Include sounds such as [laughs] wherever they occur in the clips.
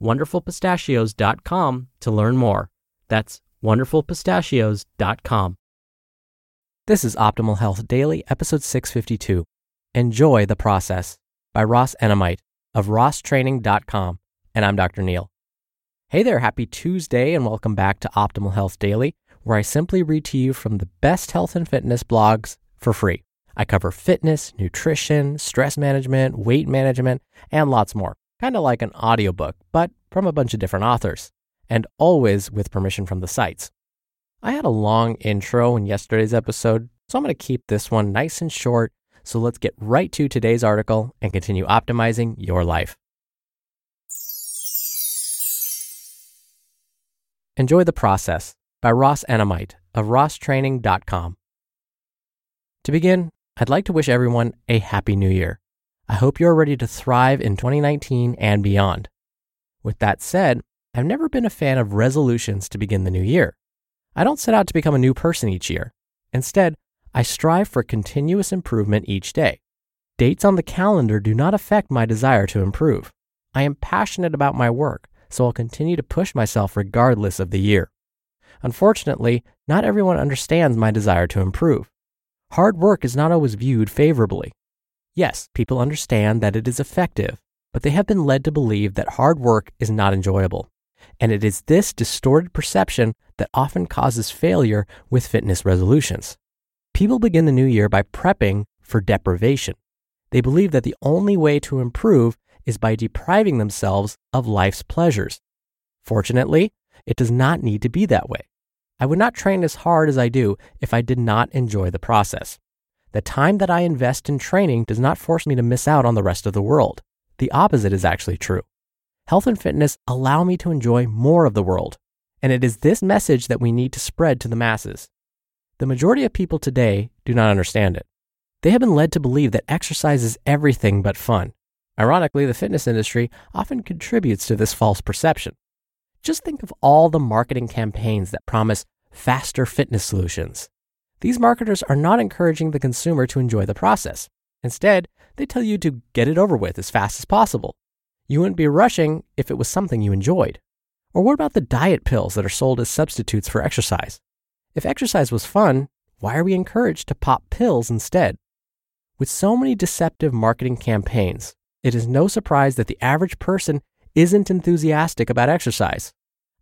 wonderfulpistachios.com to learn more. That's wonderfulpistachios.com. This is Optimal Health Daily, episode 652. Enjoy the Process by Ross Enamait of rosstraining.com. And I'm Dr. Neal. Hey there, happy Tuesday, and welcome back to Optimal Health Daily, where I simply read to you from the best health and fitness blogs for free. I cover fitness, nutrition, stress management, weight management, and lots more kind of like an audiobook, but from a bunch of different authors, and always with permission from the sites. I had a long intro in yesterday's episode, so I'm going to keep this one nice and short. So let's get right to today's article and continue optimizing your life. Enjoy the Process by Ross Enamait of rosstraining.com. To begin, I'd like to wish everyone a happy new year. I hope you're ready to thrive in 2019 and beyond. With that said, I've never been a fan of resolutions to begin the new year. I don't set out to become a new person each year. Instead, I strive for continuous improvement each day. Dates on the calendar do not affect my desire to improve. I am passionate about my work, so I'll continue to push myself regardless of the year. Unfortunately, not everyone understands my desire to improve. Hard work is not always viewed favorably. Yes, people understand that it is effective, but they have been led to believe that hard work is not enjoyable. And it is this distorted perception that often causes failure with fitness resolutions. People begin the new year by prepping for deprivation. They believe that the only way to improve is by depriving themselves of life's pleasures. Fortunately, it does not need to be that way. I would not train as hard as I do if I did not enjoy the process. The time that I invest in training does not force me to miss out on the rest of the world. The opposite is actually true. Health and fitness allow me to enjoy more of the world, and it is this message that we need to spread to the masses. The majority of people today do not understand it. They have been led to believe that exercise is everything but fun. Ironically, the fitness industry often contributes to this false perception. Just think of all the marketing campaigns that promise faster fitness solutions, these marketers are not encouraging the consumer to enjoy the process. Instead, they tell you to get it over with as fast as possible. You wouldn't be rushing if it was something you enjoyed. Or what about the diet pills that are sold as substitutes for exercise? If exercise was fun, why are we encouraged to pop pills instead? With so many deceptive marketing campaigns, it is no surprise that the average person isn't enthusiastic about exercise.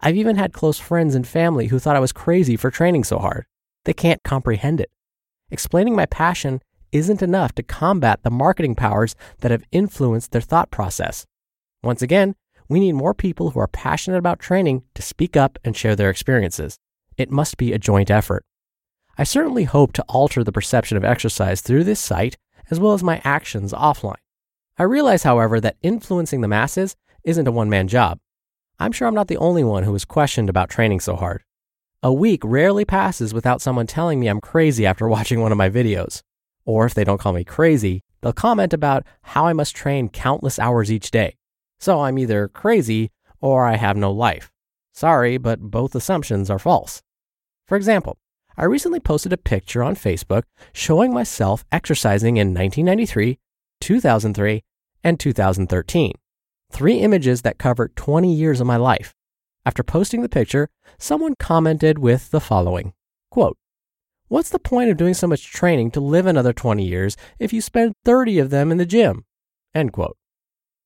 I've even had close friends and family who thought I was crazy for training so hard. They can't comprehend it. Explaining my passion isn't enough to combat the marketing powers that have influenced their thought process. Once again, we need more people who are passionate about training to speak up and share their experiences. It must be a joint effort. I certainly hope to alter the perception of exercise through this site as well as my actions offline. I realize, however, that influencing the masses isn't a one man job. I'm sure I'm not the only one who is questioned about training so hard. A week rarely passes without someone telling me I'm crazy after [laughs] watching one of my videos. Or if they don't call me crazy, they'll comment about how I must train countless hours each day. So I'm either crazy or I have no life. Sorry, but both assumptions are false. For example, I recently posted a picture on Facebook showing myself exercising in 1993, 2003, and 2013. Three images that cover 20 years of my life. After posting the picture, someone commented with the following quote, What's the point of doing so much training to live another 20 years if you spend 30 of them in the gym? End quote.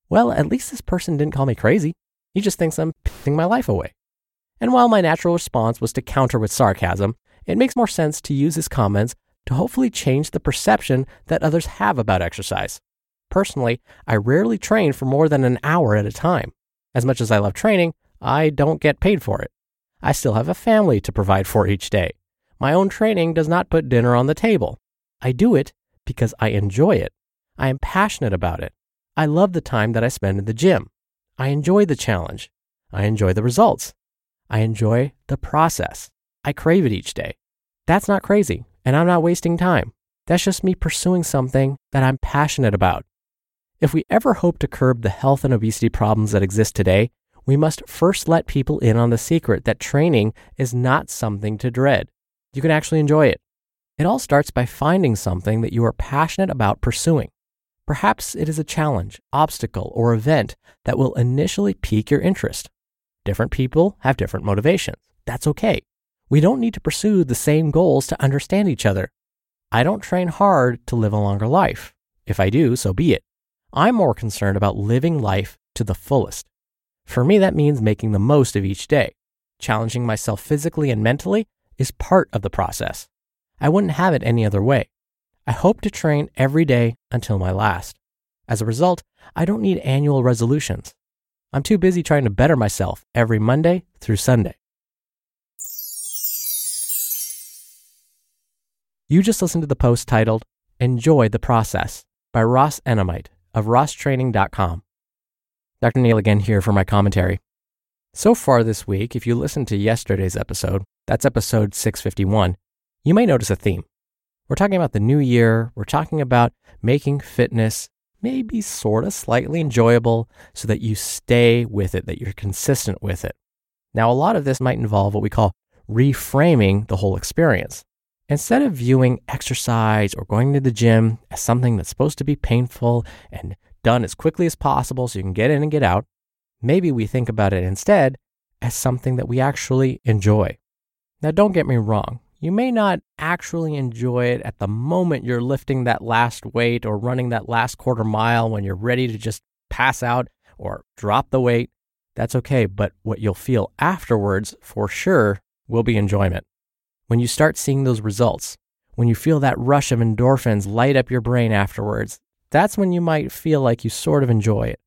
Well, at least this person didn't call me crazy. He just thinks I'm pissing my life away. And while my natural response was to counter with sarcasm, it makes more sense to use his comments to hopefully change the perception that others have about exercise. Personally, I rarely train for more than an hour at a time. As much as I love training, I don't get paid for it. I still have a family to provide for each day. My own training does not put dinner on the table. I do it because I enjoy it. I am passionate about it. I love the time that I spend in the gym. I enjoy the challenge. I enjoy the results. I enjoy the process. I crave it each day. That's not crazy, and I'm not wasting time. That's just me pursuing something that I'm passionate about. If we ever hope to curb the health and obesity problems that exist today, we must first let people in on the secret that training is not something to dread. You can actually enjoy it. It all starts by finding something that you are passionate about pursuing. Perhaps it is a challenge, obstacle, or event that will initially pique your interest. Different people have different motivations. That's okay. We don't need to pursue the same goals to understand each other. I don't train hard to live a longer life. If I do, so be it. I'm more concerned about living life to the fullest. For me, that means making the most of each day. Challenging myself physically and mentally is part of the process. I wouldn't have it any other way. I hope to train every day until my last. As a result, I don't need annual resolutions. I'm too busy trying to better myself every Monday through Sunday. You just listened to the post titled Enjoy the Process by Ross Enamait of rosstraining.com. Dr. Neal again here for my commentary. So far this week, if you listen to yesterday's episode, that's episode 651, you may notice a theme. We're talking about the new year. We're talking about making fitness maybe sort of slightly enjoyable so that you stay with it, that you're consistent with it. Now, a lot of this might involve what we call reframing the whole experience. Instead of viewing exercise or going to the gym as something that's supposed to be painful and done as quickly as possible so you can get in and get out, maybe we think about it instead as something that we actually enjoy. Now, don't get me wrong. You may not actually enjoy it at the moment you're lifting that last weight or running that last quarter mile when you're ready to just pass out or drop the weight. That's okay. But what you'll feel afterwards for sure will be enjoyment. When you start seeing those results, when you feel that rush of endorphins light up your brain afterwards, that's when you might feel like you sort of enjoy it.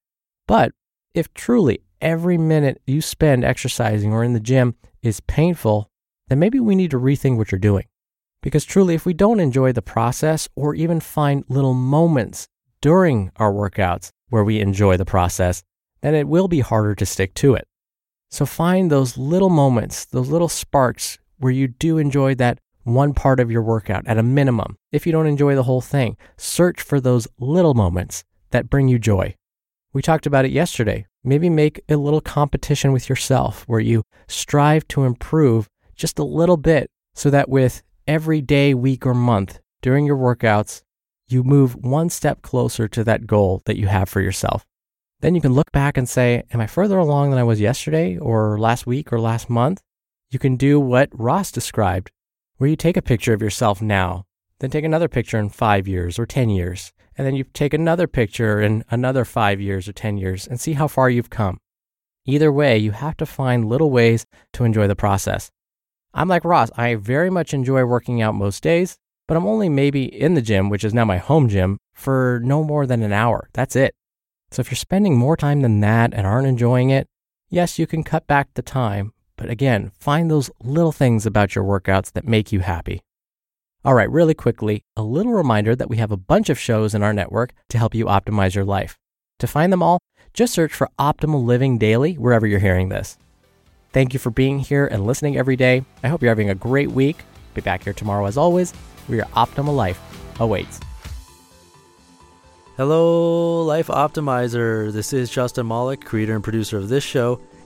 But if truly every minute you spend exercising or in the gym is painful, then maybe we need to rethink what you're doing. Because truly, if we don't enjoy the process or even find little moments during our workouts where we enjoy the process, then it will be harder to stick to it. So find those little moments, those little sparks where you do enjoy that one part of your workout at a minimum. If you don't enjoy the whole thing, search for those little moments that bring you joy. We talked about it yesterday. Maybe make a little competition with yourself where you strive to improve just a little bit so that with every day, week, or month during your workouts, you move one step closer to that goal that you have for yourself. Then you can look back and say, Am I further along than I was yesterday, or last week, or last month? You can do what Ross described, where you take a picture of yourself now, then take another picture in five years or 10 years, and then you take another picture in another five years or 10 years and see how far you've come. Either way, you have to find little ways to enjoy the process. I'm like Ross, I very much enjoy working out most days, but I'm only maybe in the gym, which is now my home gym, for no more than an hour. That's it. So if you're spending more time than that and aren't enjoying it, yes, you can cut back the time. But again, find those little things about your workouts that make you happy. All right, really quickly, a little reminder that we have a bunch of shows in our network to help you optimize your life. To find them all, just search for Optimal Living Daily wherever you're hearing this. Thank you for being here and listening every day. I hope you're having a great week. Be back here tomorrow as always, where your optimal life awaits. Hello, Life Optimizer. This is Justin Malik, creator and producer of this show